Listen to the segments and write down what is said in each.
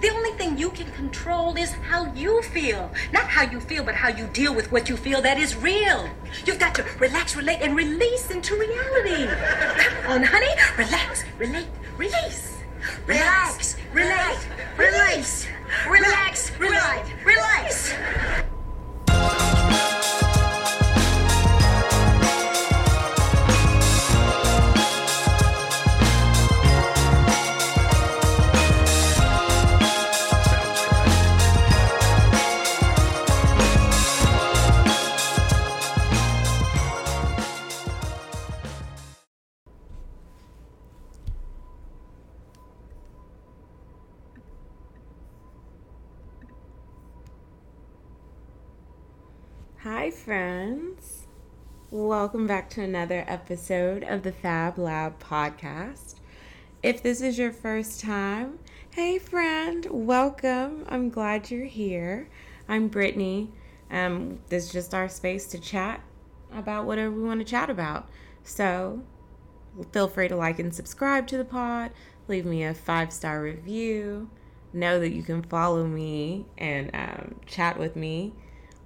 The only thing you can control is how you feel. Not how you feel, but how you deal with what you feel that is real. You've got to relax, relate, and release into reality. Come on, honey. Relax, relate, release. Relax, relate, release. Relax, relate, relax. Hi, Welcome back to another episode of the Fab Lab podcast. If this is your first time, hey, friend, welcome. I'm glad you're here. I'm Brittny. Um, this is just our space to chat about whatever we want to chat about. So feel free to like and subscribe to the pod, leave me a five star review. Know that you can follow me and um, chat with me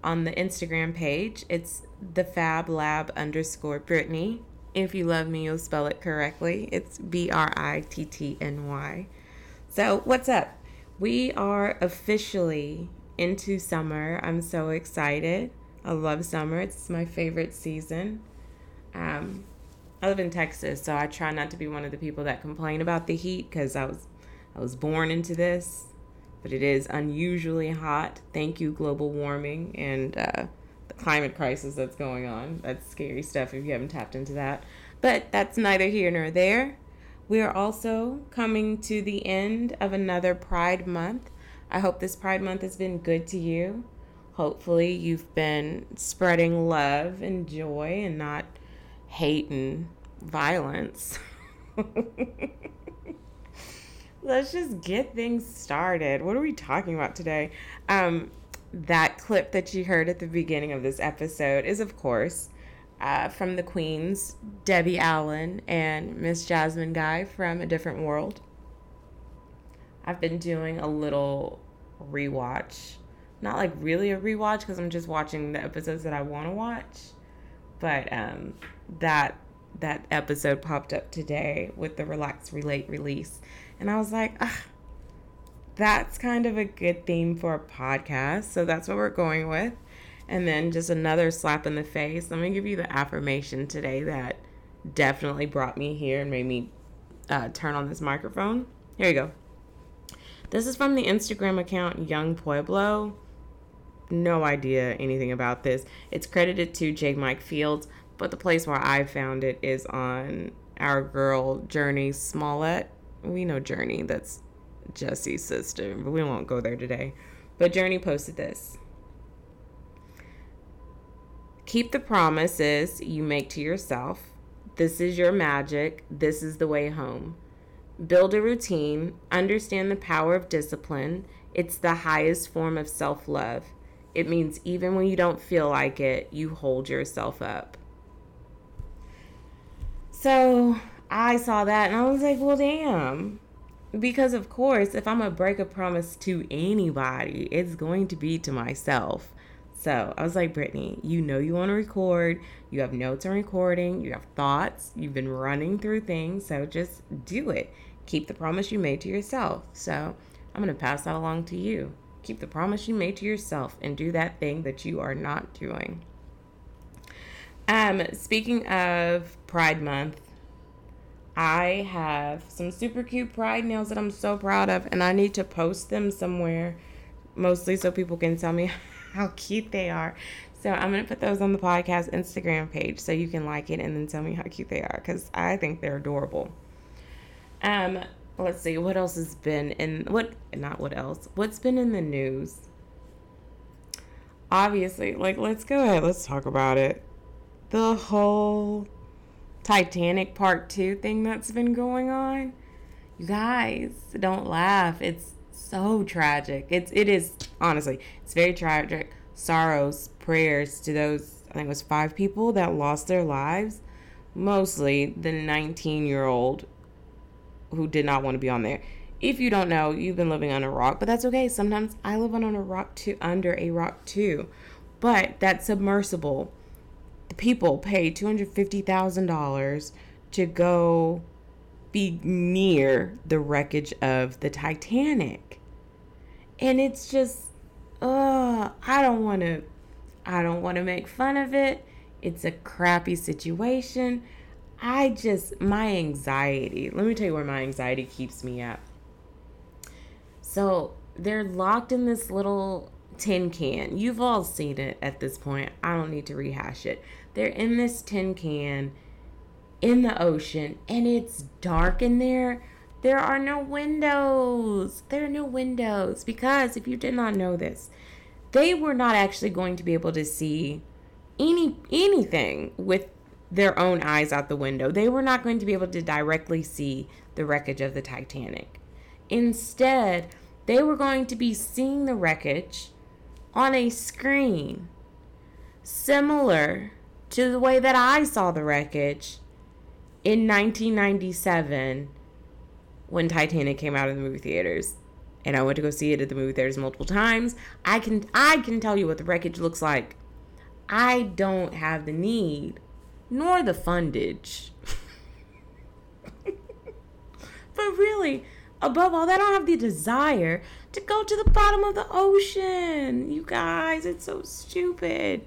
on the Instagram page. It's the Fab Lab underscore Brittny. If you love me, you'll spell it correctly. It's B R I T T N Y. So, what's up? We are officially into summer. I'm so excited. I love summer, it's my favorite season. Um, I live in Texas, so I try not to be one of the people that complain about the heat because I was I was born into this but it is unusually hot. Thank you, global warming and uh, the climate crisis that's going on. That's scary stuff if you haven't tapped into that. But that's neither here nor there. We are also coming to the end of another Pride Month. I hope this Pride Month has been good to you. Hopefully, you've been spreading love and joy and not hate and violence. let's just get things started. What are we talking about today? Um, that clip that you heard at the beginning of this episode is, of course, uh, from the Queens, Debbie Allen and Miss Jasmine Guy from A Different World. I've been doing a little rewatch. Not like really a rewatch because I'm just watching the episodes that I want to watch. But um, that that episode popped up today with the Relax, Relate, Release. And I was like, that's kind of a good theme for a podcast. So that's what we're going with. And then just another slap in the face. Let me give you the affirmation today that definitely brought me here and made me uh, turn on this microphone. Here you go. This is from the Instagram account Yung Pueblo. No idea anything about this. It's credited to J. Mike Fields, but the place where I found it is on our girl Jurnee Smollett we know Jurnee, that's Jesse's sister, but we won't go there today. But Jurnee posted this. Keep the promises you make to yourself. This is your magic. This is the way home. Build a routine. Understand the power of discipline. It's the highest form of self love. It means even when you don't feel like it, you hold yourself up. So, I saw that and I was like, well, damn. Because, of course, if I'm going to break a promise to anybody, it's going to be to myself. So I was like, Brittny, you know you want to record. You have notes on recording. You have thoughts. You've been running through things. So just do it. Keep the promise you made to yourself. So I'm going to pass that along to you. Keep the promise you made to yourself and do that thing that you are not doing. Um, speaking of Pride Month, I have some super cute pride nails that I'm so proud of, and I need to post them somewhere, mostly so people can tell me how cute they are. So I'm gonna put those on the podcast Instagram page so you can like it and then tell me how cute they are because I think they're adorable. Um, let's see what else has been in what not what else what's been in the news. Obviously, like let's go ahead, let's talk about it. The whole Titanic Part 2 thing that's been going on. You guys, don't laugh. It's so tragic. It's it is honestly, it's very tragic. Sorrows, prayers to those I think it was 5 people that lost their lives. Mostly the 19-year-old who did not want to be on there. if you don't know, you've been living on a rock, but that's okay. Sometimes I live on a rock too, under a rock too. But that submersible, the people pay two hundred fifty thousand dollars to go be near the wreckage of the Titanic, and it's just, uh, I don't want to, I don't want to make fun of it. It's a crappy situation. I just my anxiety. Let me tell you where my anxiety keeps me up. so they're locked in this little tin can. You've all seen it at this point. I don't need to rehash it. They're in this tin can in the ocean and it's dark in there. There are no windows. There are no windows because if you did not know this, they were not actually going to be able to see any anything with their own eyes out the window. They were not going to be able to directly see the wreckage of the Titanic. Instead, they were going to be seeing the wreckage on a screen similar to the way that I saw the wreckage in 1997 when Titanic came out in the movie theaters. And I went to go see it at the movie theaters multiple times. I can I can tell you what the wreckage looks like. I don't have the need nor the fundage. but really, above all, they don't have the desire to go to the bottom of the ocean. You guys, it's so stupid.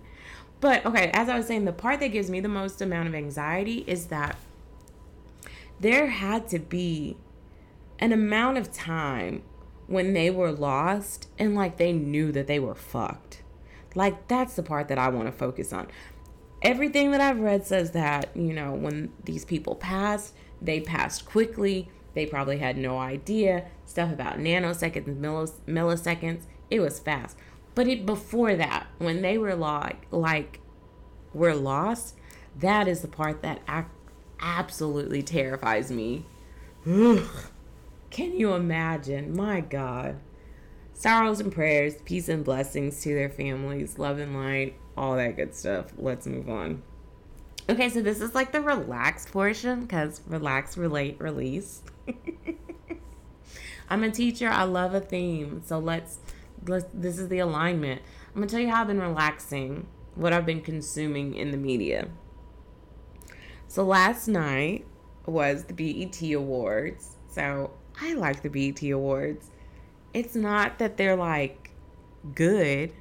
But okay, as I was saying, the part that gives me the most amount of anxiety is that there had to be an amount of time when they were lost and like they knew that they were fucked. Like that's the part that I want to focus on. Everything that I've read says that, you know, when these people passed, they passed quickly they probably had no idea. Stuff about nanoseconds, millis- milliseconds. It was fast. But it before that, when they were like like we're lost, that is the part that ac- absolutely terrifies me. Ugh. Can you imagine? My God. Sorrows and prayers, peace and blessings to their families, love and light, all that good stuff. Let's move on. Okay, so this is like the relaxed portion because relax, relate, release. I'm a teacher. I love a theme. So let's, let's, this is the alignment. I'm going to tell you how I've been relaxing, what I've been consuming in the media. So last night was the BET Awards. So I like the BET Awards. It's not that they're like good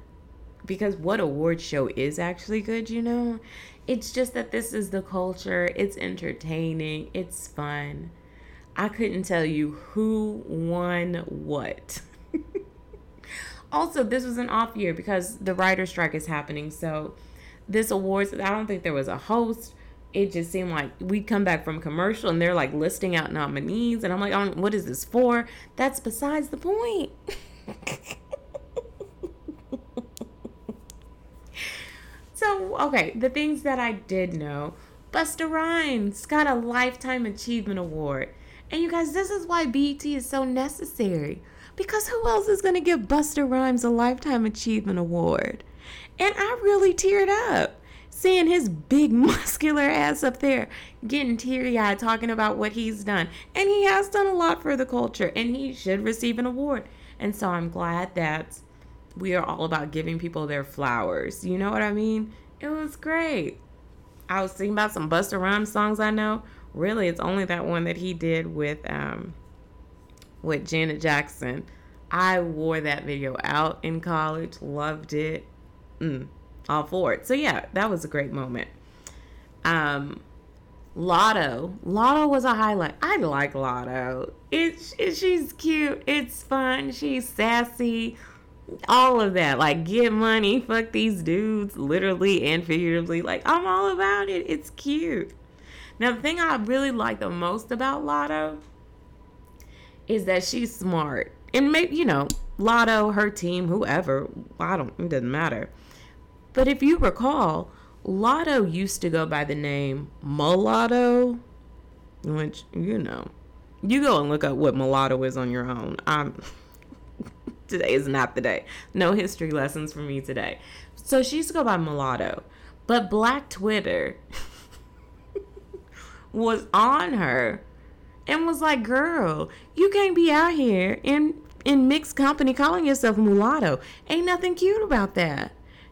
because what award show is actually good, you know? It's just that this is the culture. It's entertaining. It's fun. I couldn't tell you who won what. also, this was an off year because the writer strike is happening. So, this awards, I don't think there was a host. It just seemed like we'd come back from commercial and they're like listing out nominees. And I'm like, oh, what is this for? That's besides the point. so, okay, the things that I did know Busta Rhymes got a Lifetime Achievement Award. And you guys, this is why BET is so necessary. Because who else is going to give Busta Rhymes a Lifetime Achievement Award? And I really teared up seeing his big muscular ass up there getting teary eyed talking about what he's done. And he has done a lot for the culture and he should receive an award. And so I'm glad that we are all about giving people their flowers. You know what I mean? It was great. I was thinking about some Busta Rhymes songs I know really it's only that one that he did with um with Janet Jackson. I wore that video out in college, loved it. Mm, all for it. So yeah, that was a great moment. Um Latto. Latto was a highlight. I like Latto. It's it, she's cute. It's fun. She's sassy. All of that. Like get money, fuck these dudes, literally and figuratively. Like I'm all about it. It's cute. Now, the thing I really like the most about Latto is that she's smart. And maybe, you know, Latto, her team, whoever, I don't, it doesn't matter. But if you recall, Latto used to go by the name Mulatto, which, you know, you go and look up what mulatto is on your own. I'm, today is not the day. No history lessons for me today. So she used to go by mulatto. But Black Twitter was on her and was like, "Girl, you can't be out here in in mixed company calling yourself mulatto. Ain't nothing cute about that."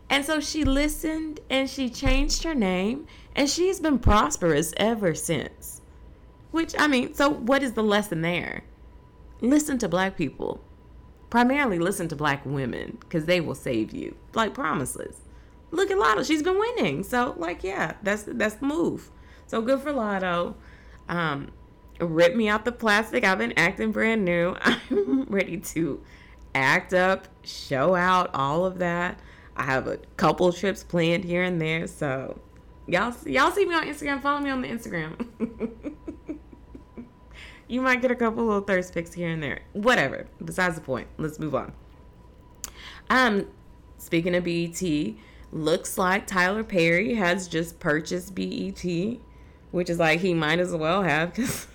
And so she listened and she changed her name and she's been prosperous ever since. Which I mean, so what is the lesson there? Listen to black people. Primarily listen to black women because they will save you. Like promises. Look at Latto. She's been winning. So like yeah, that's that's the move. So good for Latto. Um, rip me out the plastic. I've been acting brand new. I'm ready to act up, show out, all of that. I have a couple trips planned here and there. So y'all y'all see me on Instagram. Follow me on the Instagram. you might get a couple little thirst pics here and there. Whatever. Besides the point. Let's move on. Um, speaking of BET, looks like Tyler Perry has just purchased BET, which is like he might as well have because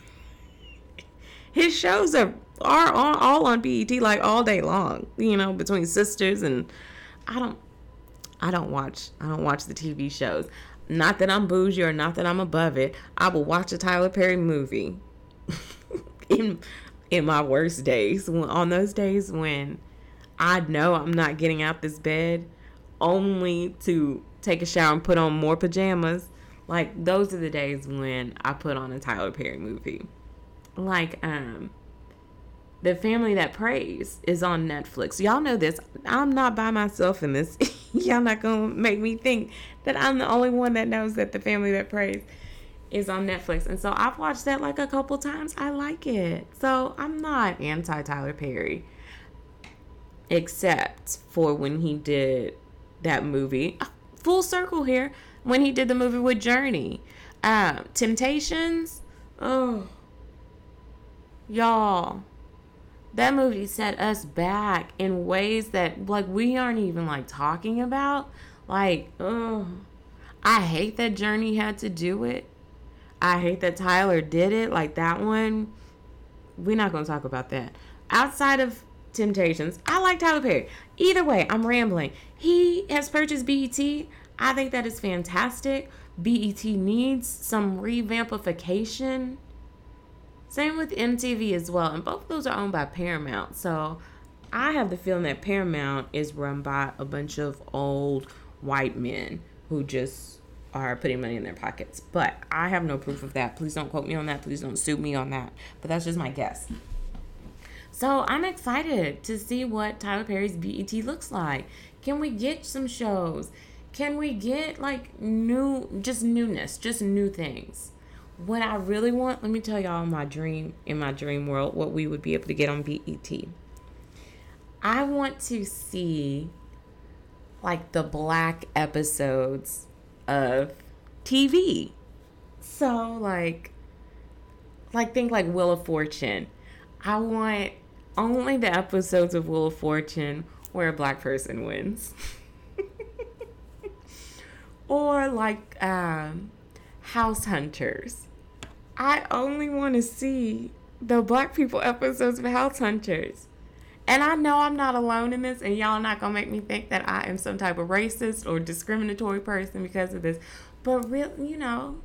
his shows are are on, all on BET like all day long. You know, between sisters and I don't I don't watch I don't watch the TV shows. Not that I'm bougie or not that I'm above it. I will watch a Tyler Perry movie in in my worst days. On those days when I know I'm not getting out this bed only to take a shower and put on more pajamas. Like those are the days when I put on a Tyler Perry movie. Like um the Family That Preys is on Netflix. Y'all know this. I'm not by myself in this. Y'all not gonna make me think that I'm the only one that knows that The Family That Preys is on Netflix. And so I've watched that like a couple times. I like it. So I'm not anti Tyler Perry. Except for when he did that movie. Full circle here. When he did the movie with Jurnee. Um, Temptations. Oh. Y'all that movie set us back in ways that like we aren't even like talking about. Like, oh, I hate that Jurnee had to do it. I hate that Tyler did it. Like that one, we're not gonna talk about that. Outside of Temptations, I like Tyler Perry. Either way, I'm rambling. He has purchased BET. I think that is fantastic. BET needs some revampification same with MTV as well. And both of those are owned by Paramount. So I have the feeling that Paramount is run by a bunch of old white men who just are putting money in their pockets. But I have no proof of that. Please don't quote me on that. Please don't sue me on that. But that's just my guess. So I'm excited to see what Tyler Perry's BET looks like. Can we get some shows? Can we get like new, just newness, just new things? what I really want, let me tell y'all my dream in my dream world, what we would be able to get on BET. I want to see like the black episodes of TV. So like like think like Wheel of Fortune. I want only the episodes of Wheel of Fortune where a black person wins. or like um House Hunters. I only want to see the black people episodes of House Hunters. And I know I'm not alone in this, and y'all not gonna make me think that I am some type of racist or discriminatory person because of this. But real, you know,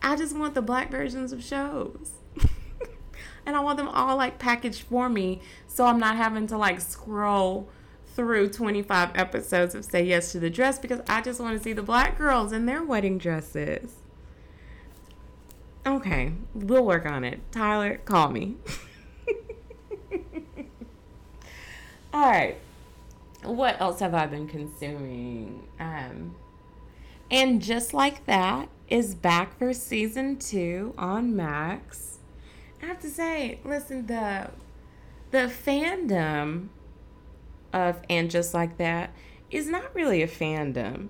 I just want the black versions of shows. and I want them all like packaged for me so I'm not having to like scroll through 25 episodes of Say Yes to the Dress because I just want to see the black girls in their wedding dresses. Okay, we'll work on it. Tyler, call me. All right. What else have I been consuming? Um, and just like that is back for season two on Max. I have to say, listen, the the fandom of and just like that is not really a fandom.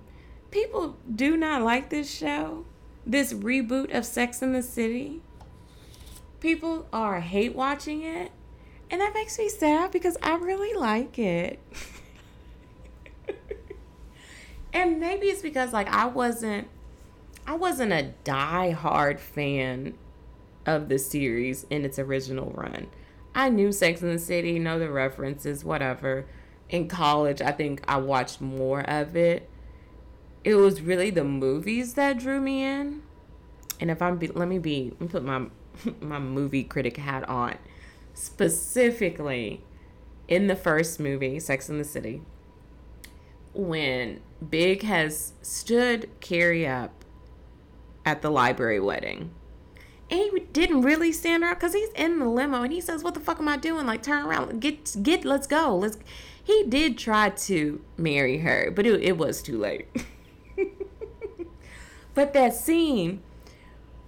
People do not like this show this reboot of Sex and the City. People are hate watching it, and that makes me sad because I really like it. and maybe it's because like I wasn't I wasn't a die-hard fan of the series in its original run. I knew Sex and the City, know the references, whatever. In college, I think I watched more of it it was really the movies that drew me in. And if I'm be, let me be, let me put my my movie critic hat on. Specifically, in the first movie, Sex and the City, when Big has stood Carrie up at the library wedding. And he didn't really stand up because he's in the limo and he says, What the fuck am I doing? Like, turn around, get, get, let's go. Let's. He did try to marry her, but it, it was too late. but that scene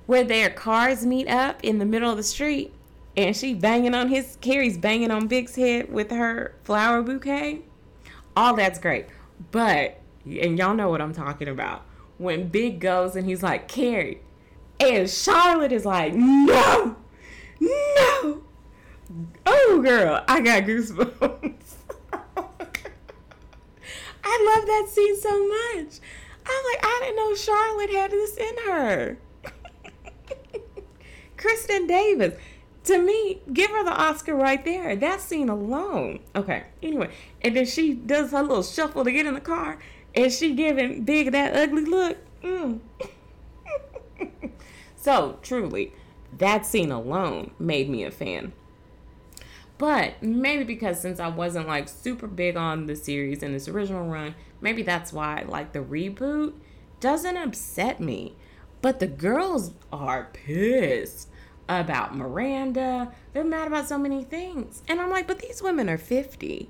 where their cars meet up in the middle of the street and she banging on his Carrie's banging on Big's head with her flower bouquet. All that's great. But and y'all know what I'm talking about. When Big goes and he's like, Carrie, and Charlotte is like, no, no. Oh girl, I got goosebumps. I love that scene so much. I'm like, I didn't know Charlotte had this in her. Kristin Davis. To me, give her the Oscar right there. That scene alone. Okay. Anyway, and then she does her little shuffle to get in the car, and she giving Big that ugly look. Mm. so truly, that scene alone made me a fan. But maybe because since I wasn't like super big on the series in this original run, maybe that's why like the reboot doesn't upset me. But the girls are pissed about Miranda. They're mad about so many things. And I'm like, but these women are 50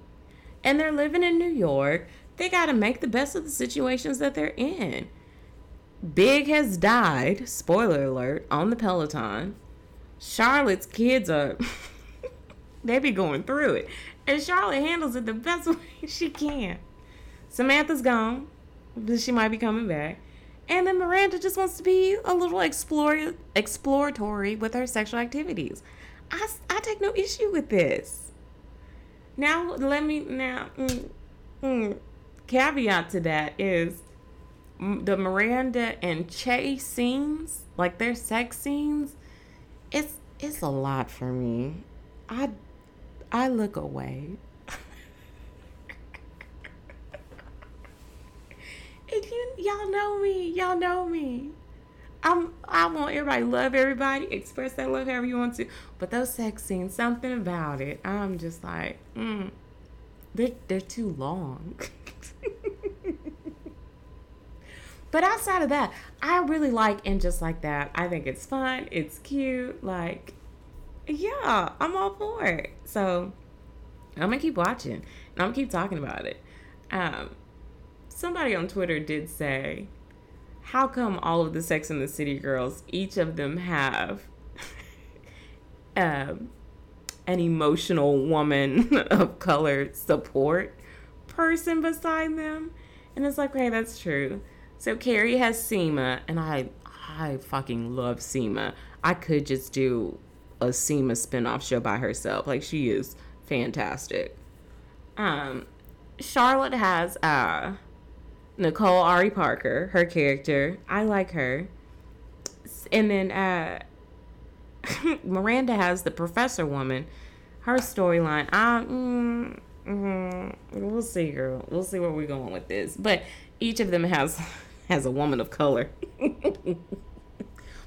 and they're living in New York. They got to make the best of the situations that they're in. Big has died, spoiler alert, on the Peloton. Charlotte's kids are, they be going through it. And Charlotte handles it the best way she can. Samantha's gone, but she might be coming back. And then Miranda just wants to be a little explore, exploratory with her sexual activities. I, I take no issue with this. Now, let me, now, mm, mm, caveat to that is the Miranda and Che scenes, like their sex scenes, it's it's a lot for me. I I look away. If you y'all know me, y'all know me. I'm I want everybody love everybody, express that love however you want to. But those sex scenes, something about it, I'm just like, mm, they're they're too long. but outside of that, I really like and just like that. I think it's fun, it's cute, like yeah, I'm all for it. So I'm gonna keep watching and I'm gonna keep talking about it. Um, somebody on Twitter did say, how come all of the Sex and the City girls, each of them have um, an emotional woman of color support person beside them? And it's like, okay, that's true. So Carrie has Seema, and I, I fucking love Seema. I could just do a Seema spinoff show by herself. Like she is fantastic. Um, Charlotte has uh Nicole Ari Parker, her character. I like her. And then uh, Miranda has the professor woman. Her storyline. I mm, mm, we'll see, girl. We'll see where we're going with this. But each of them has has a woman of color.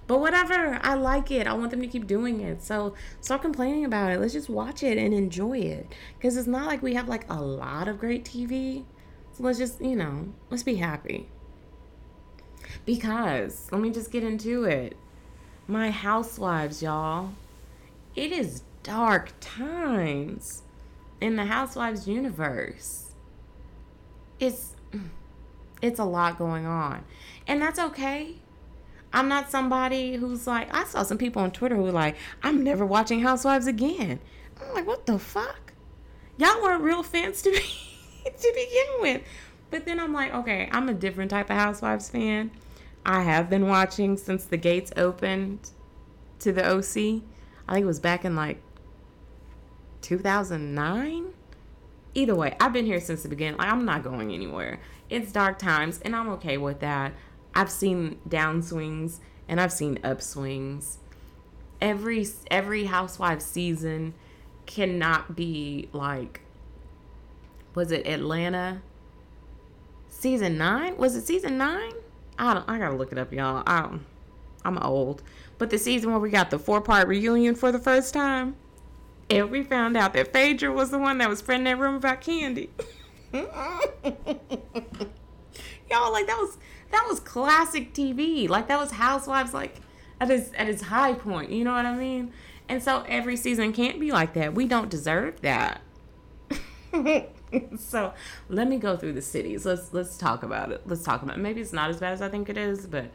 but whatever, I like it. I want them to keep doing it. So stop complaining about it. Let's just watch it and enjoy it. Because it's not like we have like a lot of great TV. So let's just, you know, let's be happy. Because, let me just get into it. My housewives, y'all. It is dark times in the housewives universe. It's it's a lot going on. And that's okay. I'm not somebody who's like I saw some people on Twitter who were like, I'm never watching Housewives again. I'm like, what the fuck? Y'all weren't real fans to me. to begin with. But then I'm like, okay, I'm a different type of Housewives fan. I have been watching since the gates opened to the OC. I think it was back in like 2009. Either way, I've been here since the beginning. Like, I'm not going anywhere. It's dark times, and I'm okay with that. I've seen downswings and I've seen upswings. Every every housewife season cannot be like was it Atlanta? Season nine? Was it season nine? I don't. I gotta look it up, y'all. I don't. I'm old. But the season where we got the four part reunion for the first time, and we found out that Phaedra was the one that was spreading that rumor about Kandi. Y'all, like that was that was classic TV. Like that was Housewives, like at its at its high point. You know what I mean? And so every season can't be like that. We don't deserve that. so let me go through the cities. Let's let's talk about it. Let's talk about it. Maybe it's not as bad as I think it is, but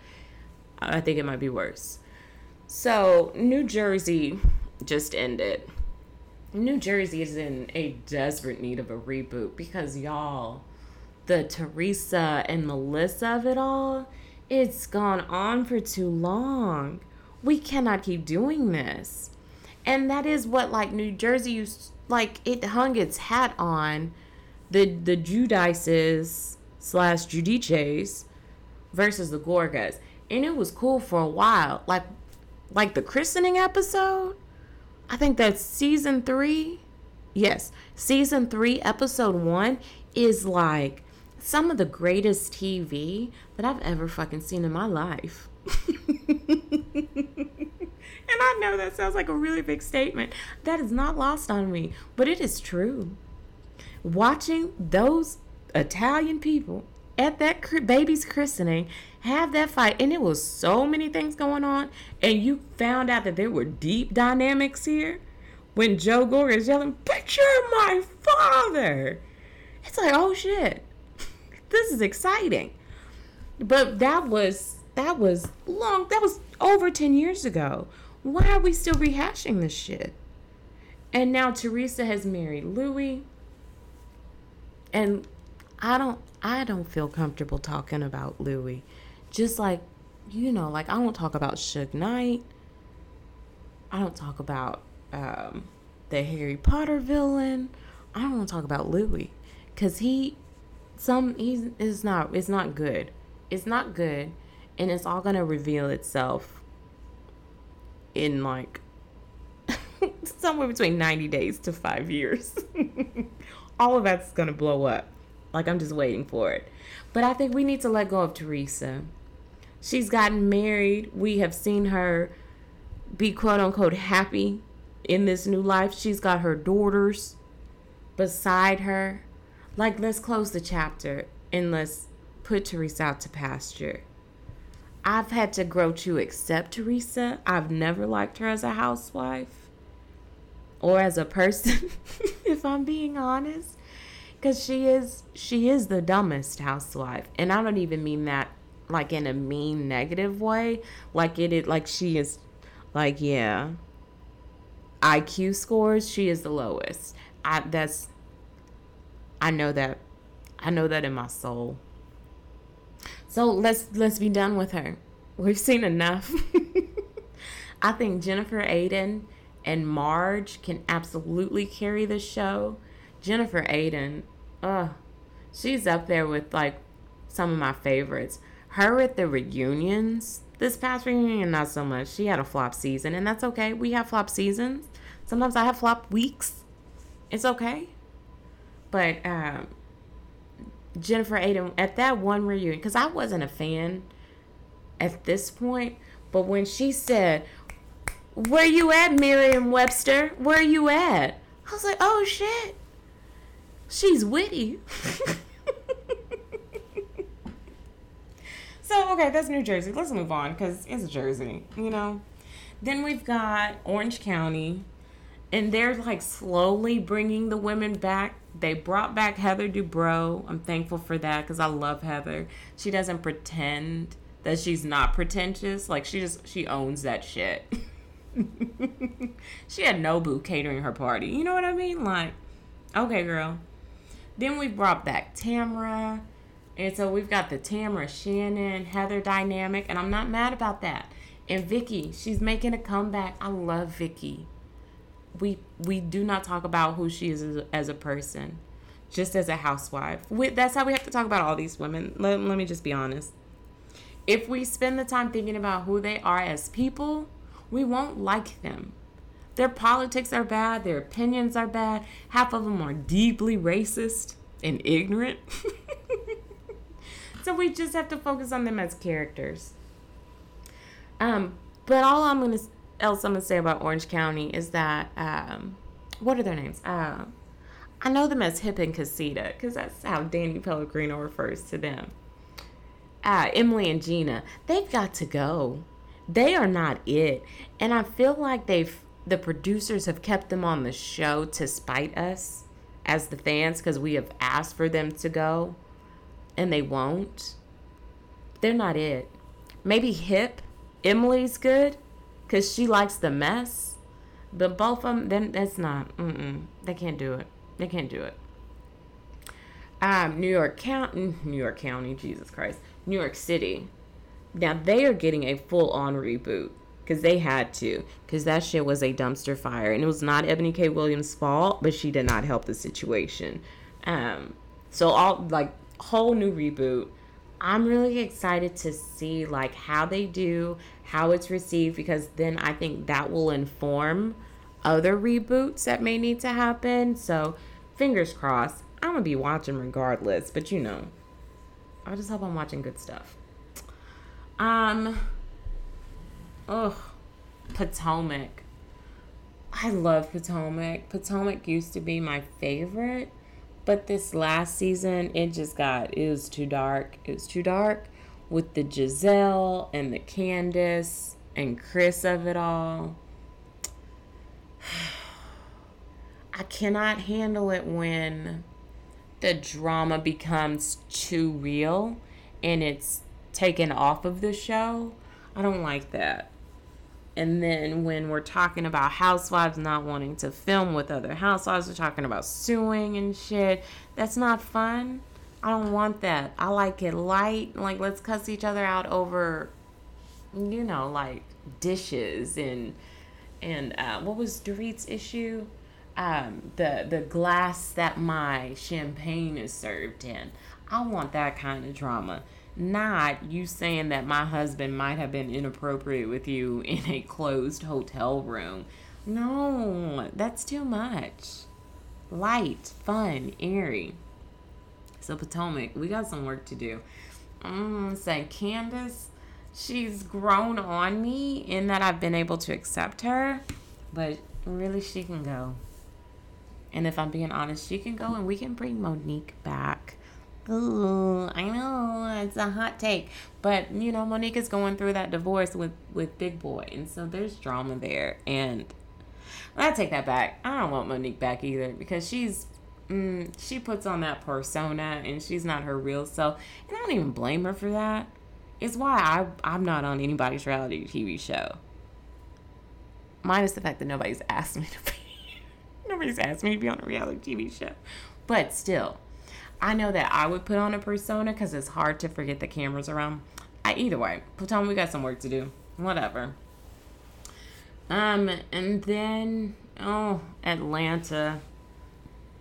I think it might be worse. So New Jersey just ended. New Jersey is in a desperate need of a reboot because y'all, the Teresa and Melissa of it all, it's gone on for too long. We cannot keep doing this. And that is what like New Jersey used like it hung its hat on the the Giudices slash Giudices versus the Gorgas. And it was cool for a while. Like like the christening episode. I think that's season three. Yes, season three, episode one is like some of the greatest TV that I've ever fucking seen in my life. and I know that sounds like a really big statement. That is not lost on me, but it is true. Watching those Italian people at that baby's christening have that fight and it was so many things going on and you found out that there were deep dynamics here when joe gore is yelling you're my father it's like oh shit this is exciting. But that was that was long that was over 10 years ago. Why are we still rehashing this shit? And now teresa has married louis. And i don't i don't feel comfortable talking about louis. Just like you know like i don't talk about Suge Knight. I don't talk about um, the harry potter villain. I don't want to talk about louis. Because he some he's is not it's not good it's not good and it's all gonna reveal itself in like somewhere between 90 days to five years all of that's gonna blow up like i'm just waiting for it but i think we need to let go of teresa She's gotten married. We have seen her be quote unquote happy in this new life. She's got her daughters beside her. Like, let's close the chapter and let's put Teresa out to pasture. I've had to grow to accept Teresa. I've never liked her as a housewife or as a person, if I'm being honest. Cause she is she is the dumbest housewife. And I don't even mean that like in a mean negative way like it, it like she is like yeah iq scores she is the lowest i that's i know that i know that in my soul so let's let's be done with her we've seen enough i think jennifer aydin and marge can absolutely carry the show jennifer aydin uh she's up there with like some of my favorites her at the reunions, this past reunion, not so much. She had a flop season, and that's okay. We have flop seasons. Sometimes I have flop weeks. It's okay. But um, Jennifer Aydin at that one reunion, because I wasn't a fan at this point, but when she said, "Where you at, Merriam Webster? Where you at?" I was like, "Oh shit, she's witty." So, okay, that's New Jersey. Let's move on because it's Jersey, you know? Then we've got Orange County, and they're like slowly bringing the women back. They brought back Heather Dubrow. I'm thankful for that because I love Heather. She doesn't pretend that she's not pretentious. Like, she just, she owns that shit. she had Nobu catering her party. You know what I mean? Like, okay, girl. Then we brought back Tamra. And so we've got the Tamra Shannon, Heather dynamic, and I'm not mad about that. And Vicki, she's making a comeback. I love Vicki. We we do not talk about who she is as a, as a person, just as a housewife. We, that's how we have to talk about all these women. Let, let me just be honest. If we spend the time thinking about who they are as people, we won't like them. Their politics are bad, their opinions are bad. Half of them are deeply racist and ignorant. So we just have to focus on them as characters. Um, but all I'm gonna else I'm gonna say about Orange County is that um, what are their names? Uh, I know them as Hip and Casita because that's how Danny Pellegrino refers to them. Uh, Emily and Gina, they've got to go. They are not it, and I feel like they've the producers have kept them on the show to spite us as the fans because we have asked for them to go, and they won't. They're not it. Maybe Hip, Emily's good because she likes the mess. But both of them, then that's not. Mm-mm. They can't do it. They can't do it. Um, New York County, New York County, Jesus Christ, New York City. Now they are getting a full-on reboot because they had to, because that shit was a dumpster fire, and it was not Ebony K. Williams' fault, but she did not help the situation. Um, so all like whole new reboot. I'm really excited to see like how they do, how it's received because then I think that will inform other reboots that may need to happen. So, fingers crossed. I'm going to be watching regardless, but you know. I just hope I'm watching good stuff. Um Ugh. Potomac. I love Potomac. Potomac used to be my favorite but this last season, it just got, it was too dark. It was too dark with the Gizelle and the Candiace and Chris of it all. I cannot handle it when the drama becomes too real and it's taken off of the show. I don't like that. And then when we're talking about housewives not wanting to film with other housewives, we're talking about suing and shit. That's not fun. I don't want that. I like it light. Like let's cuss each other out over, you know, like dishes and and uh, what was Dorit's issue? Um, the the glass that my champagne is served in. I want that kind of drama not you saying that my husband might have been inappropriate with you in a closed hotel room. No, that's too much. Light, fun, airy. So, Potomac, we got some work to do. I'm say Candiace, she's grown on me in that I've been able to accept her, but really, she can go. And if I'm being honest, she can go and we can bring Monique back Ooh, I know it's a hot take, but you know Monique is going through that divorce with with Big Boy, and so there's drama there. And I take that back. I don't want Monique back either because she's mm, she puts on that persona and she's not her real self, and I don't even blame her for that. It's why I I'm not on anybody's reality TV show. Minus the fact that nobody's asked me to be nobody's asked me to be on a reality TV show, but still I know that I would put on a persona because it's hard to forget the cameras around. I either way, Platoon, we got some work to do. Whatever. Um, and then oh, Atlanta.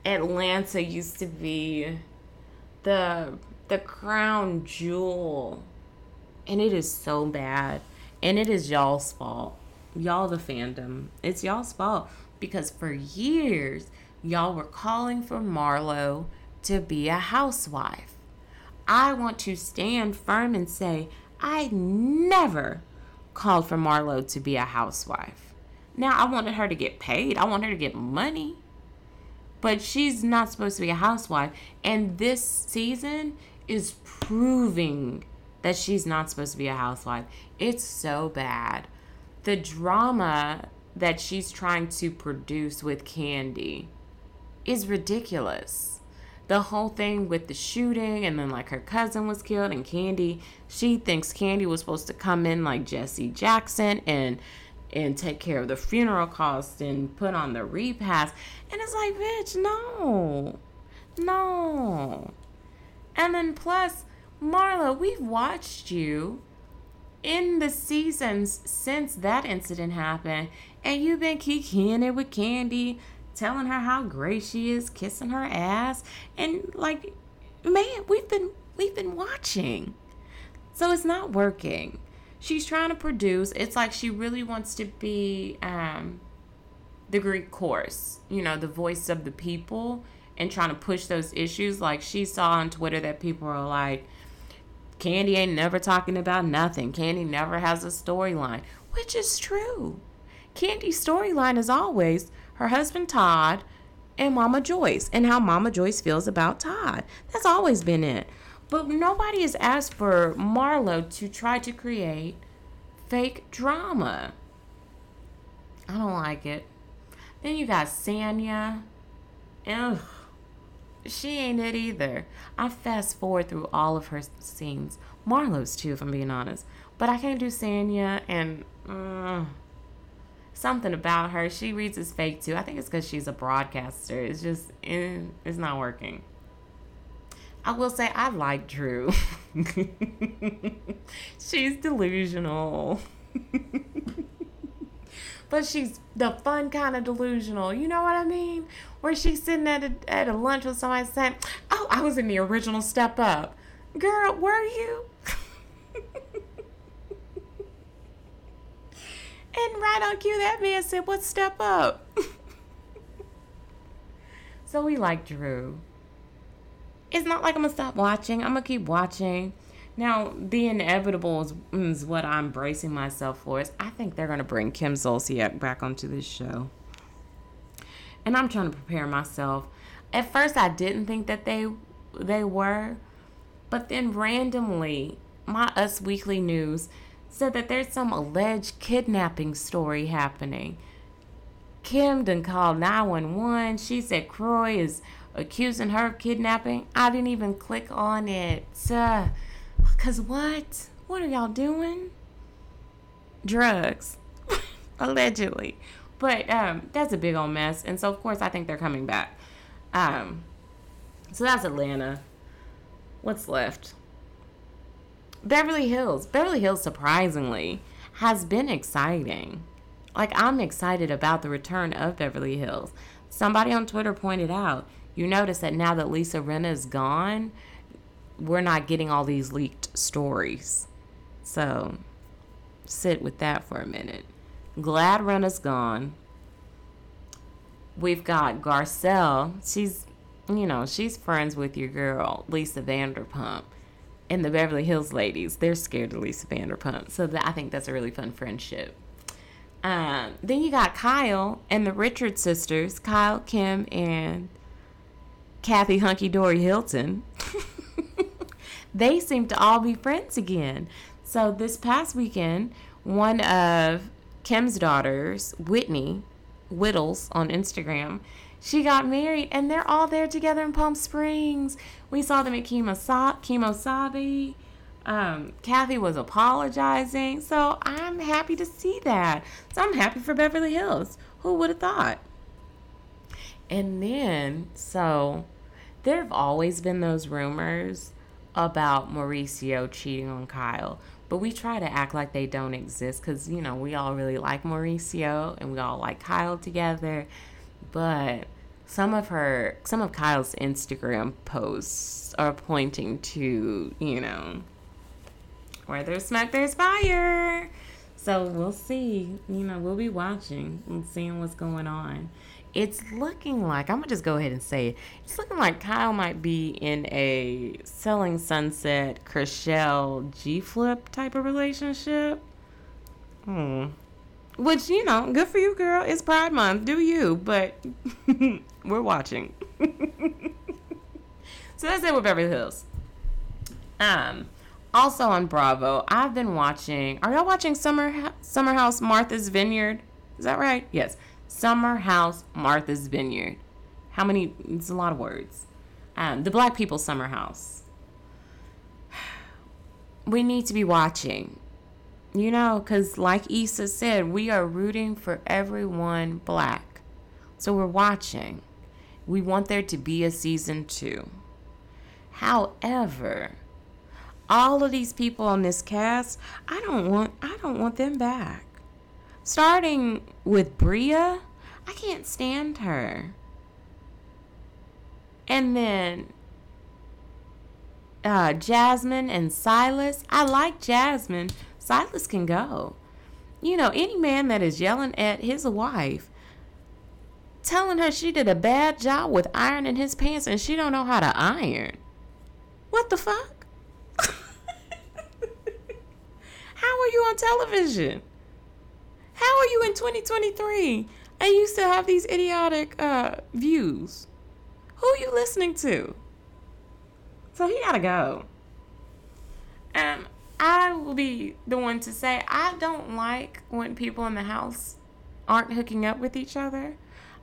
Atlanta used to be the the crown jewel, and it is so bad, and it is y'all's fault. Y'all the fandom. It's y'all's fault because for years y'all were calling for Marlo to be a housewife. I want to stand firm and say, I never called for Marlo to be a housewife. Now, I wanted her to get paid, I want her to get money. But she's not supposed to be a housewife. And this season is proving that she's not supposed to be a housewife. It's so bad. The drama that she's trying to produce with Kandi is ridiculous the whole thing with the shooting and then like her cousin was killed and Kandi, she thinks Kandi was supposed to come in like Jesse Jackson and and take care of the funeral costs and put on the repast. And it's like bitch no. No. And then plus Marlo we've watched you in the seasons since that incident happened and you've been kikiing it with Kandi telling her how great she is, kissing her ass, and like, man, we've been we've been watching. So it's not working. She's trying to produce. It's like she really wants to be um, the Greek chorus, you know, the voice of the people, and trying to push those issues. Like she saw on Twitter that people are like, Kandi ain't never talking about nothing. Kandi never has a storyline, which is true. Kandi's storyline is always her husband Todd and Mama Joyce and how Mama Joyce feels about Todd. That's always been it. But nobody has asked for Marlo to try to create fake drama. I don't like it. Then you got Sanya. Ugh. She ain't it either. I fast forward through all of her scenes. Marlo's too, if I'm being honest. But I can't do Sanya and uh, something about her. She reads as fake too. I think it's because she's a broadcaster. It's just, eh, it's not working. I will say I like Drew. she's delusional. but she's the fun kind of delusional. You know what I mean? Where she's sitting at a, at a lunch with somebody saying, Oh, I was in the original Step Up. Girl, were you? and right on cue, that man said, What Step Up? so we like Drew. It's not like I'm going to stop watching. I'm going to keep watching. Now, the inevitable is, is, what I'm bracing myself for. Is I think they're going to bring Kim Zolciak back onto this show, and I'm trying to prepare myself. At first, I didn't think that they they were, but then randomly, my Us Weekly News said that there's some alleged kidnapping story happening. Kim done called 911. She said Kroy is accusing her of kidnapping. I didn't even click on it. Uh, Cause what? What are y'all doing? Drugs, allegedly. But um, that's a big old mess, and so of course I think they're coming back. Um, so that's Atlanta. What's left? Beverly Hills. Beverly Hills, surprisingly, has been exciting. Like I'm excited about the return of Beverly Hills. Somebody on Twitter pointed out, you notice that now that Lisa Rinna is gone, we're not getting all these leaked stories. So sit with that for a minute. Glad Rinna's gone. We've got Garcelle. She's, you know, she's friends with your girl, Lisa Vanderpump. And the Beverly Hills ladies, they're scared of Lisa Vanderpump. So that, I think that's a really fun friendship. Um, then you got Kyle and the Richards sisters, Kyle, Kim, and Kathy Hunky Dory Hilton. they seem to all be friends again. So this past weekend, one of Kim's daughters, Whitney Whittles on Instagram, she got married and they're all there together in Palm Springs. We saw them at Kemosabe. Um, Kathy was apologizing. So I'm happy to see that. So I'm happy for Beverly Hills. Who would have thought? And then, so there have always been those rumors about Mauricio cheating on Kyle. But we try to act like they don't exist because, you know, we all really like Mauricio and we all like Kyle together. But some of her, some of Kyle's Instagram posts are pointing to, you know, where there's smoke, there's fire. So we'll see. You know, we'll be watching and seeing what's going on it's looking like I'm gonna just go ahead and say it. It's looking like Kyle might be in a selling sunset Chrishell G Flip type of relationship. Hmm. Which, you know, good for you, girl. It's Pride Month. Do you, but we're watching. so that's it with Beverly Hills. Um, also on Bravo, I've been watching. Are y'all watching Summer Summer House Martha's Vineyard? Is that right? Yes. Summer House Martha's Vineyard. How many? It's a lot of words. Um, the Black People Summer House. We need to be watching. You know, because like Issa said, we are rooting for everyone black. So we're watching. We want there to be a season two. However, all of these people on this cast, I don't want I don't want them back. Starting with Bria, I can't stand her. And then uh, Jasmine and Silas. I like Jasmine. Silas can go. You know, any man that is yelling at his wife, telling her she did a bad job with ironing his pants and she don't know how to iron. What the fuck? How are you on television? How are you in 2023 and you still have these idiotic uh, views? Who are you listening to? So he gotta go. And I will be the one to say I don't like when people in the house aren't hooking up with each other.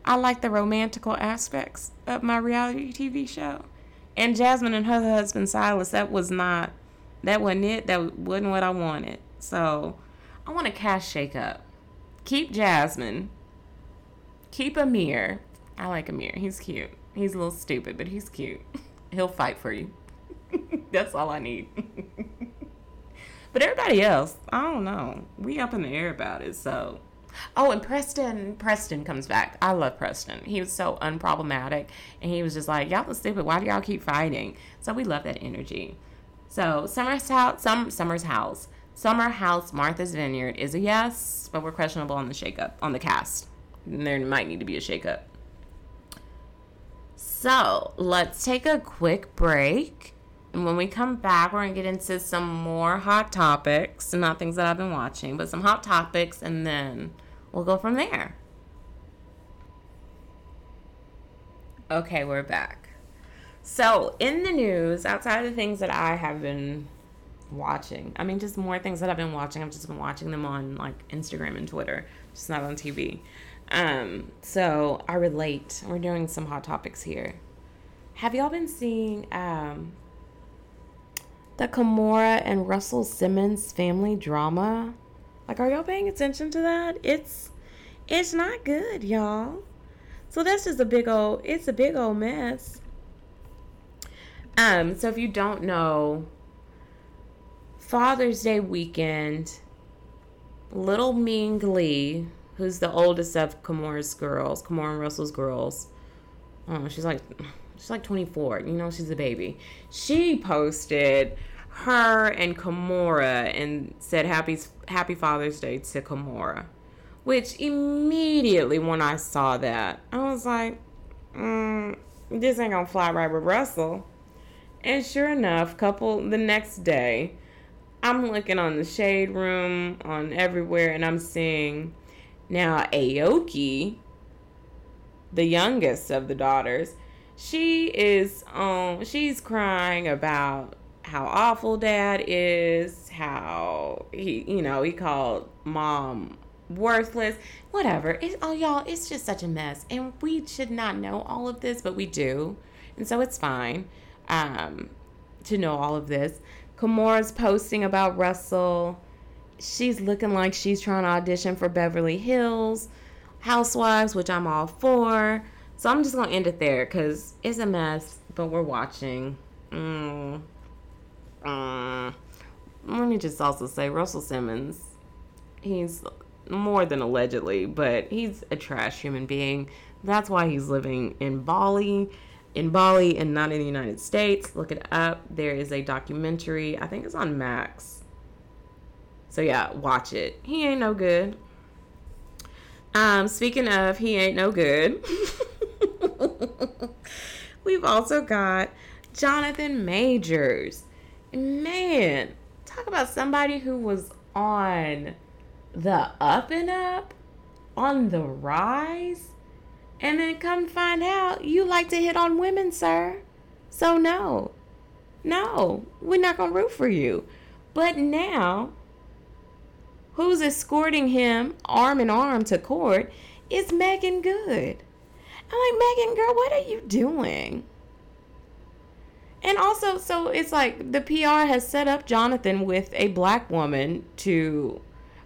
I like the romantical aspects of my reality TV show. And Jasmine and her husband Silas, that was not, that wasn't it. That wasn't what I wanted. So I want a cash shake up. Keep Jasmine. Keep Amir. I like Amir. He's cute. He's a little stupid, but he's cute. He'll fight for you. That's all I need. but everybody else, I don't know. We up in the air about it, so. Oh, and Preston, Preston comes back. I love Preston. He was so unproblematic, and he was just like, "Y'all are stupid. Why do y'all keep fighting?" So we love that energy. So Summer's house, some Summer's house, Summer House, Martha's Vineyard is a yes, but we're questionable on the shakeup on the cast. There might need to be a shakeup. So let's take a quick break. And when we come back, we're going to get into some more hot topics. Not things that I've been watching, but some hot topics. And then we'll go from there. Okay, we're back. So, in the news, outside of the things that I have been watching, I mean, just more things that I've been watching. I've just been watching them on like Instagram and Twitter, just not on TV. Um, so I relate. We're doing some hot topics here. Have y'all been seeing um, the Kimora and Russell Simmons family drama? Like, are y'all paying attention to that? It's it's not good, y'all. So that's just a big old. It's a big old mess. Um. So if you don't know, Father's Day weekend, Little Ming Lee, who's the oldest of Kimora's girls, Kimora and Russell's girls. Oh, she's like she's like 24. You know, she's a baby. She posted her and Kimora and said happy happy Father's Day to Kimora. Which immediately when I saw that, I was like, mm, this ain't gonna fly right with Russell. And sure enough, couple the next day, I'm looking on the shade room on everywhere and I'm seeing now Aoki, the youngest of the daughters, she is um she's crying about how awful dad is, how he you know, he called mom worthless, whatever. It, oh y'all, it's just such a mess. And we should not know all of this, but we do. And so it's fine um to know all of this. Kimora's posting about Russell. She's looking like she's trying to audition for Beverly Hills Housewives, which I'm all for. So I'm just gonna end it there because it's a mess, but we're watching. Mm. Mm. Let me just also say Russell Simmons. He's more than allegedly, but he's a trash human being. That's why he's living in Bali in Bali and not in the United States. Look it up. There is a documentary. I think it's on Max. So yeah, watch it. He ain't no good. Um, speaking of, he ain't no good. We've also got Jonathan Majors. Man, talk about somebody who was on the up and up, on the rise and then come find out you like to hit on women, sir. So no. No, we're not going to root for you. But now, who's escorting him arm in arm to court is Meagan Good. I'm like, Meagan, girl, what are you doing? And also, so it's like the PR has set up Jonathan with a black woman to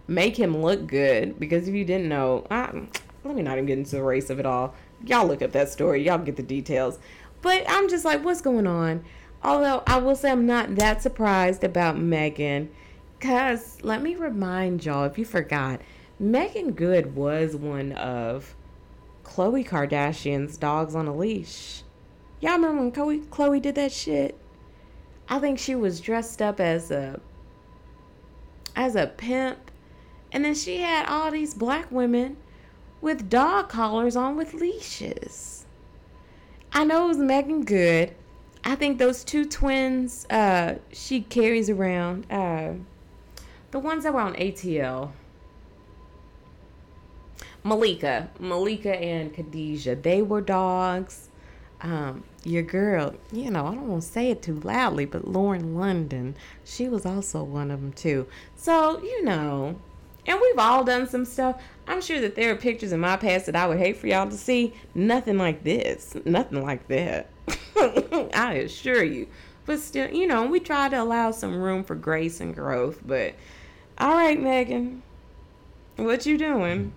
make him look good. Because if you didn't know, I, let me not even get into the race of it all. Y'all look up that story. Y'all get the details. But I'm just like, what's going on? Although I will say I'm not that surprised about Meagan. Because let me remind y'all, if you forgot, Meagan Good was one of Khloe Kardashian's dogs on a leash. Y'all remember when Khloe, Khloe did that shit? I think she was dressed up as a as a pimp and then she had all these black women with dog collars on with leashes. I know it was Meagan Good. I think those two twins uh, she carries around, uh, the ones that were on ATL. Malika, Malika and Khadijah, they were dogs. Um, your girl, you know, I don't want to say it too loudly, but Lauren London, she was also one of them too. So, you know, and we've all done some stuff. I'm sure that there are pictures in my past that I would hate for y'all to see. Nothing like this. Nothing like that. I assure you. But still, you know, we try to allow some room for grace and growth. But all right, Meagan, what you doing?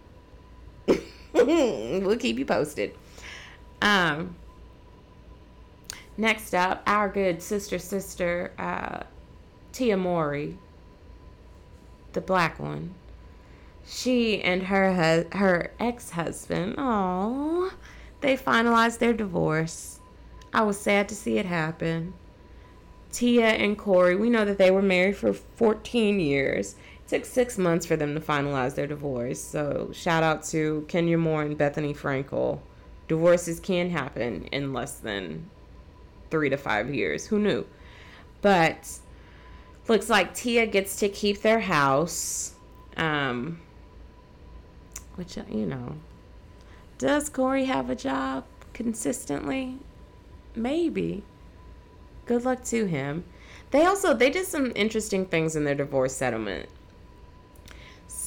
we'll keep you posted. Um. Next up, our good sister, sister, uh, Tia Mowry, the black one. She and her hu- her ex husband, oh, they finalized their divorce. I was sad to see it happen. Tia and Corey, we know that they were married for 14 years. Took six months for them to finalize their divorce. So shout out to Kenya Moore and Bethenny Frankel. Divorces can happen in less than three to five years. Who knew? But looks like Tia gets to keep their house. Um, which, you know, does Corey have a job consistently? Maybe. Good luck to him. They also they did some interesting things in their divorce settlement.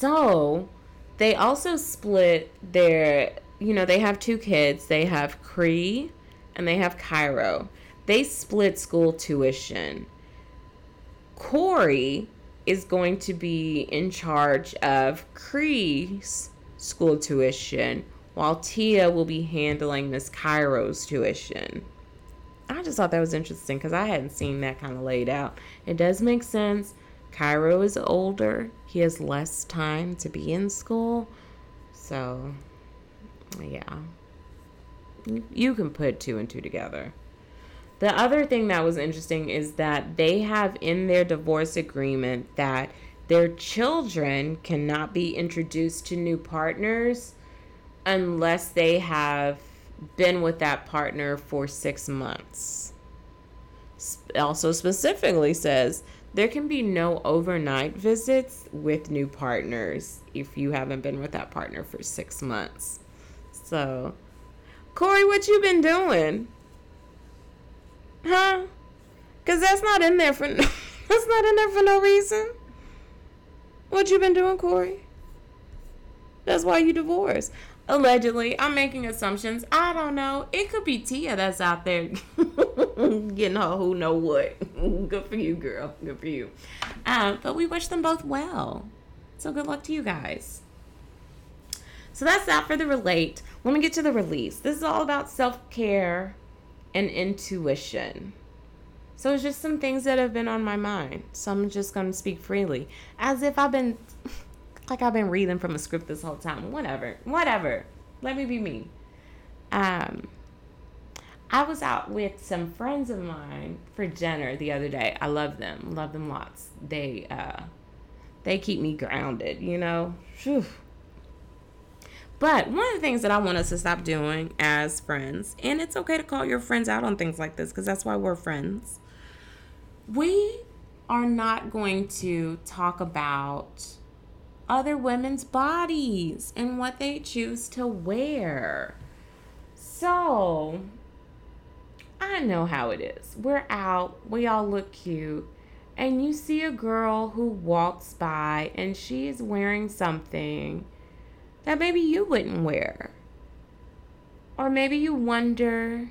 So, they also split their, you know, they have two kids. They have Cree and they have Cairo. They split school tuition. Corey is going to be in charge of Cree's school tuition, while Tia will be handling Miss Cairo's tuition. I just thought that was interesting because I hadn't seen that kind of laid out. It does make sense. Cairo is older, he has less time to be in school. So, yeah. You can put two and two together. The other thing that was interesting is that they have in their divorce agreement that their children cannot be introduced to new partners unless they have been with that partner for six months. Also, specifically says there can be no overnight visits with new partners if you haven't been with that partner for six months. So, Corey, what you been doing? Huh? Cause that's not in there for that's not in there for no reason. What you been doing, Corey? That's why you divorced. Allegedly, I'm making assumptions. I don't know. It could be Tia that's out there getting her who know what. good for you, girl. Good for you. Um, but we wish them both well. So good luck to you guys. So that's that for the relate. Let me get to the release. This is all about self care and intuition. So it's just some things that have been on my mind. So I'm just going to speak freely as if I've been like I've been reading from a script this whole time. Whatever. Whatever. Let me be me. Um I was out with some friends of mine for dinner the other day. I love them. Love them lots. They uh they keep me grounded, you know. Whew. But one of the things that I want us to stop doing as friends, and it's okay to call your friends out on things like this because that's why we're friends. We are not going to talk about other women's bodies and what they choose to wear. So, I know how it is. We're out, we all look cute, and you see a girl who walks by and she is wearing something that maybe you wouldn't wear. Or maybe you wonder,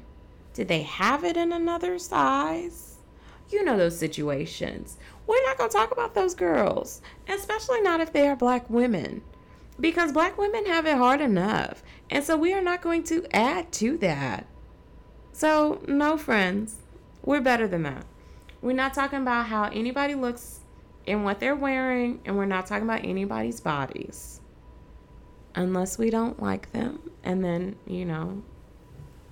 did they have it in another size? You know those situations. We're not going to talk about those girls, especially not if they are black women, because black women have it hard enough. And so we are not going to add to that. So, no, friends, we're better than that. We're not talking about how anybody looks and what they're wearing, and we're not talking about anybody's bodies unless we don't like them. And then, you know,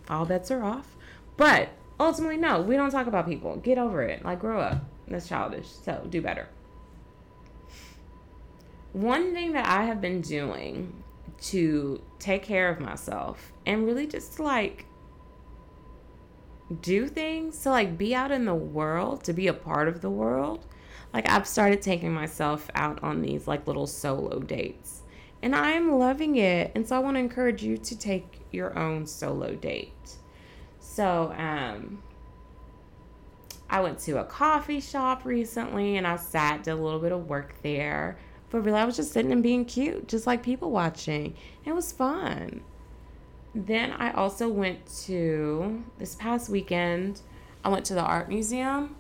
all bets are off. But ultimately, no, we don't talk about people. Get over it. Like, grow up. That's childish. So, do better. One thing that I have been doing to take care of myself and really just like do things to like be out in the world, to be a part of the world. Like I've started taking myself out on these like little solo dates. And I am loving it. And so I want to encourage you to take your own solo date. So, um I went to a coffee shop recently and I sat, did a little bit of work there. But really, I was just sitting and being cute, just like people watching. It was fun. Then I also went to, this past weekend, I went to the art museum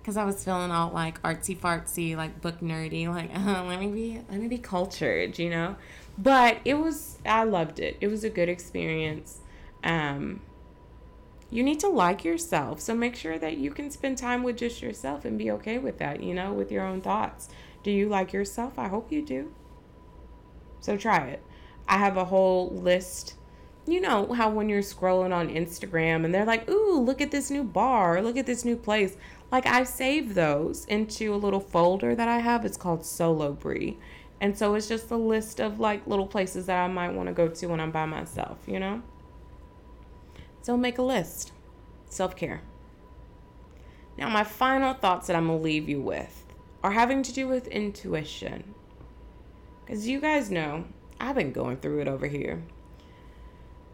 because I was feeling all like artsy fartsy, like book nerdy, like uh, let me be let me be cultured, you know. But it was I loved it. It was a good experience. Um, you need to like yourself, so make sure that you can spend time with just yourself and be okay with that, you know, with your own thoughts. Do you like yourself? I hope you do. So try it. I have a whole list you know how when you're scrolling on Instagram and they're like, ooh, look at this new bar, look at this new place. Like I save those into a little folder that I have. It's called Solo Bri. And so it's just a list of like little places that I might want to go to when I'm by myself, you know? So make a list. Self care. Now, my final thoughts that I'm going to leave you with are having to do with intuition. Because you guys know, I've been going through it over here.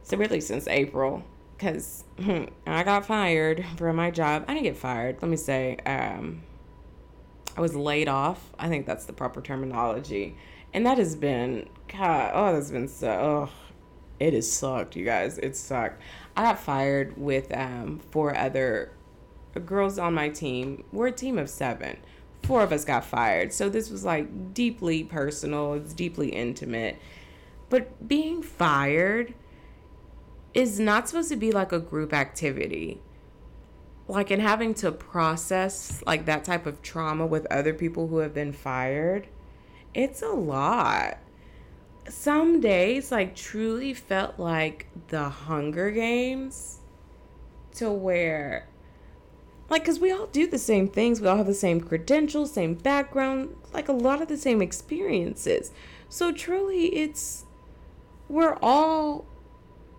So really since April, because I got fired from my job. I didn't get fired. Let me say, um, I was laid off. I think that's the proper terminology, and that has been God. Oh, that's been so. Oh, it has sucked, you guys. It sucked. I got fired with um, four other girls on my team. We're a team of seven. Four of us got fired. So this was like deeply personal. It's deeply intimate. But being fired is not supposed to be like a group activity. Like, in having to process like that type of trauma with other people who have been fired, it's a lot. Some days, like, truly felt like the Hunger Games to where, like, because we all do the same things, we all have the same credentials, same background, like, a lot of the same experiences. So, truly, it's, we're all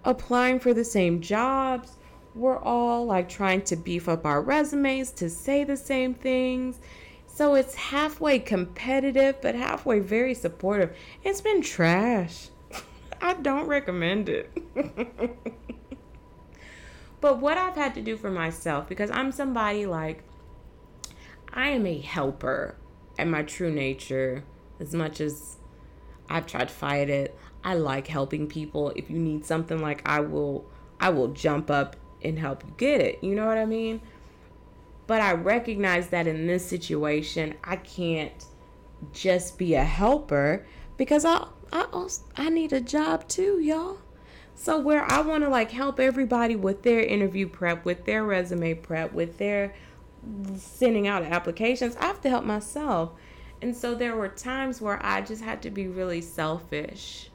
applying for the same jobs. We're all like trying to beef up our resumes to say the same things. So it's halfway competitive, but halfway very supportive. It's been trash. I don't recommend it. but what I've had to do for myself, because I'm somebody like, I am a helper at my true nature, as much as I've tried to fight it. I like helping people. If you need something like I will I will jump up and help you get it. You know what I mean? But I recognize that in this situation, I can't just be a helper because I I also, I need a job too, y'all. So where I want to like help everybody with their interview prep, with their resume prep, with their sending out applications, I have to help myself. And so there were times where I just had to be really selfish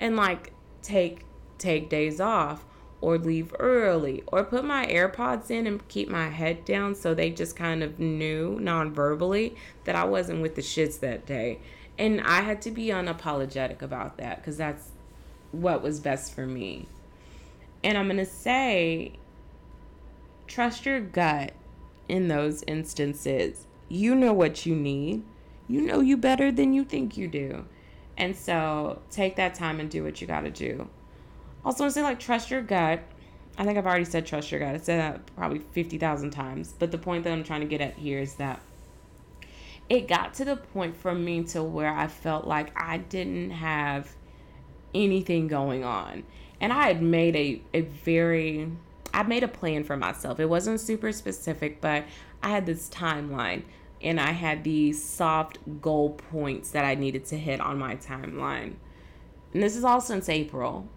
and like take take days off or leave early or put my AirPods in and keep my head down so they just kind of knew non-verbally that I wasn't with the shits that day. And I had to be unapologetic about that cuz that's what was best for me. And I'm going to say trust your gut in those instances. You know what you need. You know you better than you think you do. And so take that time and do what you got to do. Also, to say, like, trust your gut. I think I've already said trust your gut. I said that probably 50,000 times. But the point that I'm trying to get at here is that it got to the point for me to where I felt like I didn't have anything going on. And I had made a, a very, I made a plan for myself. It wasn't super specific, but I had this timeline and I had these soft goal points that I needed to hit on my timeline. And this is all since April.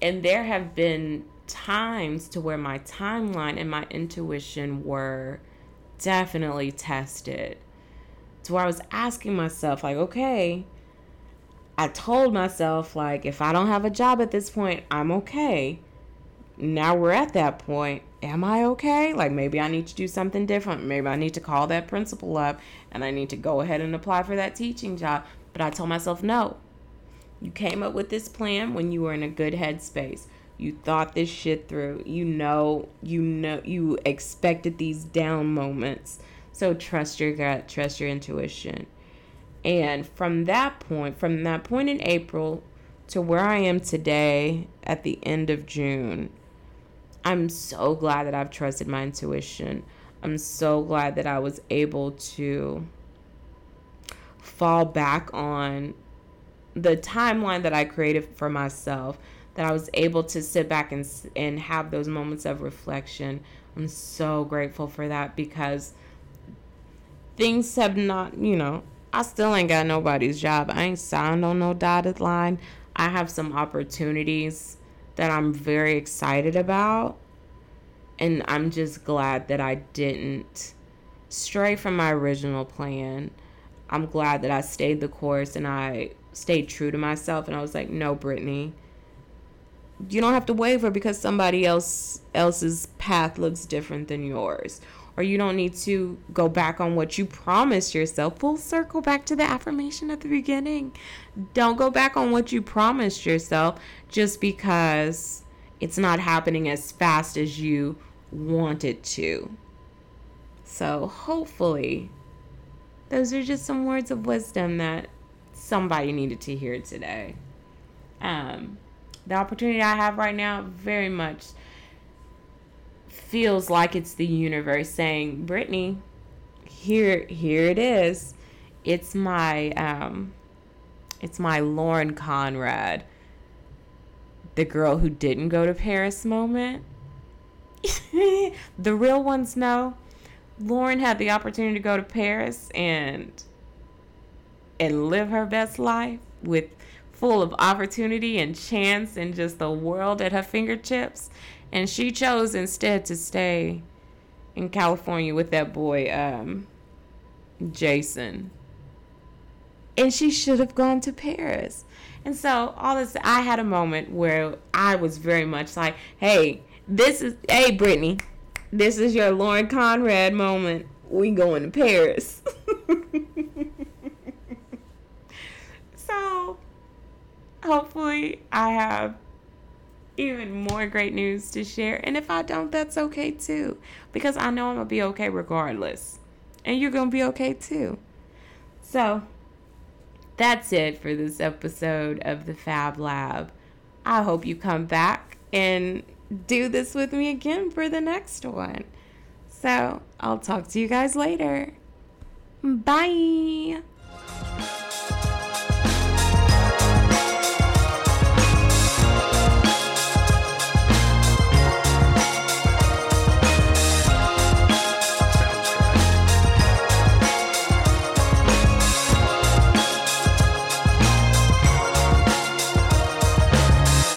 And there have been times to where my timeline and my intuition were definitely tested. To where I was asking myself, like, okay, I told myself, like, if I don't have a job at this point, I'm okay. Now we're at that point am I okay? Like maybe I need to do something different. Maybe I need to call that principal up and I need to go ahead and apply for that teaching job. But I told myself, no. You came up with this plan when you were in a good headspace. You thought this shit through. You know, you know, you expected these down moments. So trust your gut, trust your intuition. And from that point, from that point in April to where I am today at the end of June, I'm so glad that I've trusted my intuition. I'm so glad that I was able to fall back on the timeline that I created for myself, that I was able to sit back and and have those moments of reflection. I'm so grateful for that because things have not, you know, I still ain't got nobody's job. I ain't signed on no dotted line. I have some opportunities that I'm very excited about. And I'm just glad that I didn't stray from my original plan. I'm glad that I stayed the course and I stayed true to myself and I was like, "No, Brittny, you don't have to waver because somebody else else's path looks different than yours or you don't need to go back on what you promised yourself. Full circle back to the affirmation at the beginning. Don't go back on what you promised yourself just because it's not happening as fast as you want it to. So, hopefully, those are just some words of wisdom that somebody needed to hear today. Um, the opportunity I have right now, very much feels like it's the universe saying, Brittny, here here it is. It's my um it's my Lauren Conrad, the girl who didn't go to Paris moment. the real ones know. Lauren had the opportunity to go to Paris and and live her best life with full of opportunity and chance and just the world at her fingertips and she chose instead to stay in California with that boy, um, Jason. And she should have gone to Paris. And so all this, I had a moment where I was very much like, hey, this is, hey, Brittny, this is your Lauren Conrad moment. We going to Paris. so hopefully I have even more great news to share. And if I don't, that's okay too. Because I know I'm going to be okay regardless. And you're going to be okay too. So, that's it for this episode of the Fab Lab. I hope you come back and do this with me again for the next one. So, I'll talk to you guys later. Bye.